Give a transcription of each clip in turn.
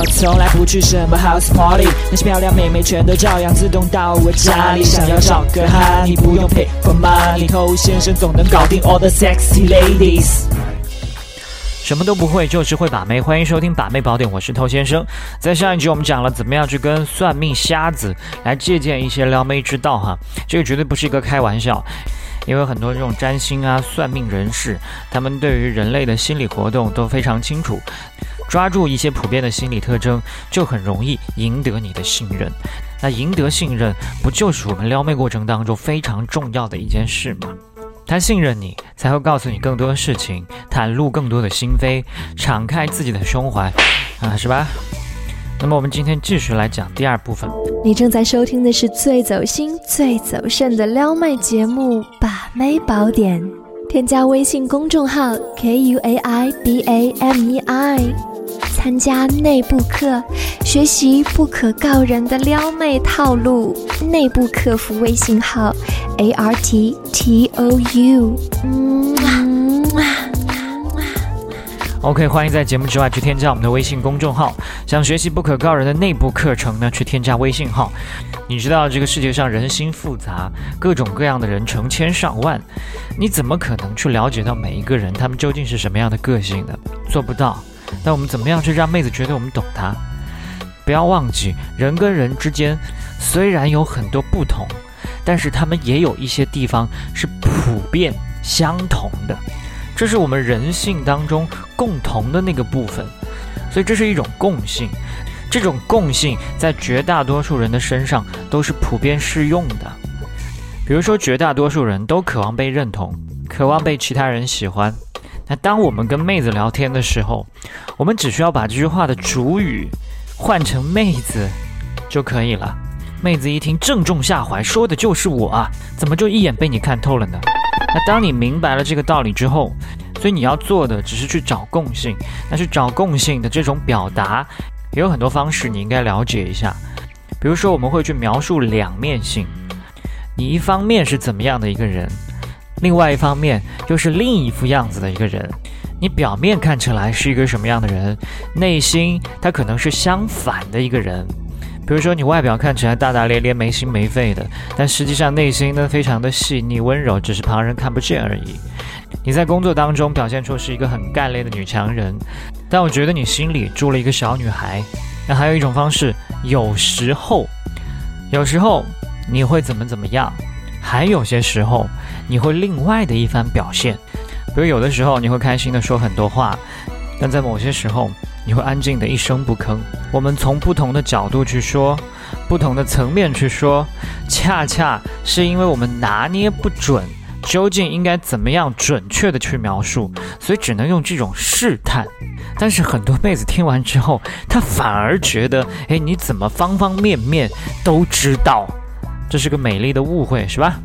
我从来不去什么 house party，那些漂亮妹妹全都照样自动到我家里。想要找个哈，你不用 pay for money，偷先生总能搞定 all the sexy ladies。什么都不会，就是会把妹。欢迎收听把妹宝典，我是偷先生。在上一集我们讲了怎么样去跟算命瞎子来借鉴一些撩妹之道哈，这个绝对不是一个开玩笑，因为很多这种占星啊、算命人士，他们对于人类的心理活动都非常清楚，抓住一些普遍的心理特征，就很容易赢得你的信任。那赢得信任，不就是我们撩妹过程当中非常重要的一件事吗？他信任你，才会告诉你更多的事情，袒露更多的心扉，敞开自己的胸怀，啊，是吧？那么我们今天继续来讲第二部分。你正在收听的是最走心、最走肾的撩妹节目《把妹宝典》，添加微信公众号 k u a i b a m e i，参加内部课，学习不可告人的撩妹套路。内部客服微信号。A R T T O U，嗯，OK，欢迎在节目之外去添加我们的微信公众号。想学习不可告人的内部课程呢，去添加微信号。你知道这个世界上人心复杂，各种各样的人成千上万，你怎么可能去了解到每一个人他们究竟是什么样的个性呢？做不到。那我们怎么样去让妹子觉得我们懂她？不要忘记，人跟人之间虽然有很多不同。但是他们也有一些地方是普遍相同的，这是我们人性当中共同的那个部分，所以这是一种共性。这种共性在绝大多数人的身上都是普遍适用的。比如说，绝大多数人都渴望被认同，渴望被其他人喜欢。那当我们跟妹子聊天的时候，我们只需要把这句话的主语换成妹子就可以了。妹子一听，正中下怀，说的就是我啊！怎么就一眼被你看透了呢？那当你明白了这个道理之后，所以你要做的只是去找共性。那去找共性的这种表达，也有很多方式，你应该了解一下。比如说，我们会去描述两面性，你一方面是怎么样的一个人，另外一方面又是另一副样子的一个人。你表面看起来是一个什么样的人，内心他可能是相反的一个人。比如说，你外表看起来大大咧咧、没心没肺的，但实际上内心呢非常的细腻温柔，只是旁人看不见而已。你在工作当中表现出是一个很干练的女强人，但我觉得你心里住了一个小女孩。那还有一种方式，有时候，有时候你会怎么怎么样，还有些时候你会另外的一番表现。比如有的时候你会开心的说很多话，但在某些时候。你会安静的一声不吭。我们从不同的角度去说，不同的层面去说，恰恰是因为我们拿捏不准，究竟应该怎么样准确的去描述，所以只能用这种试探。但是很多妹子听完之后，她反而觉得，哎，你怎么方方面面都知道？这是个美丽的误会，是吧？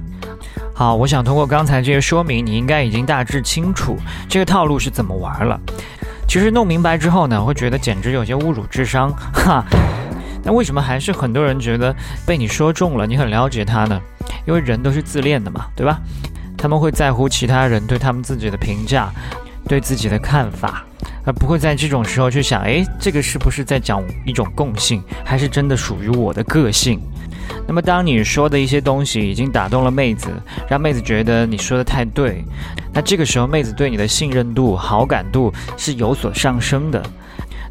好，我想通过刚才这些说明，你应该已经大致清楚这个套路是怎么玩了。其实弄明白之后呢，会觉得简直有些侮辱智商，哈。那为什么还是很多人觉得被你说中了，你很了解他呢？因为人都是自恋的嘛，对吧？他们会在乎其他人对他们自己的评价，对自己的看法，而不会在这种时候去想，诶，这个是不是在讲一种共性，还是真的属于我的个性？那么，当你说的一些东西已经打动了妹子，让妹子觉得你说的太对，那这个时候妹子对你的信任度、好感度是有所上升的。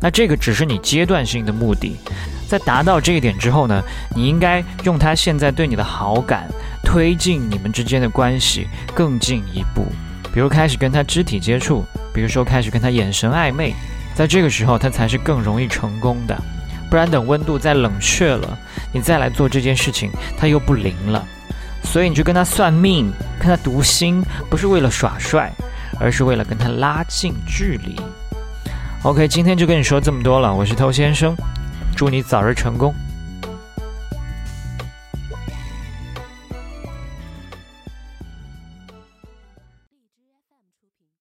那这个只是你阶段性的目的，在达到这一点之后呢，你应该用她现在对你的好感，推进你们之间的关系更进一步。比如开始跟她肢体接触，比如说开始跟他眼神暧昧，在这个时候他才是更容易成功的。不然等温度再冷却了，你再来做这件事情，他又不灵了。所以你就跟他算命，跟他读心，不是为了耍帅，而是为了跟他拉近距离。OK，今天就跟你说这么多了，我是偷先生，祝你早日成功。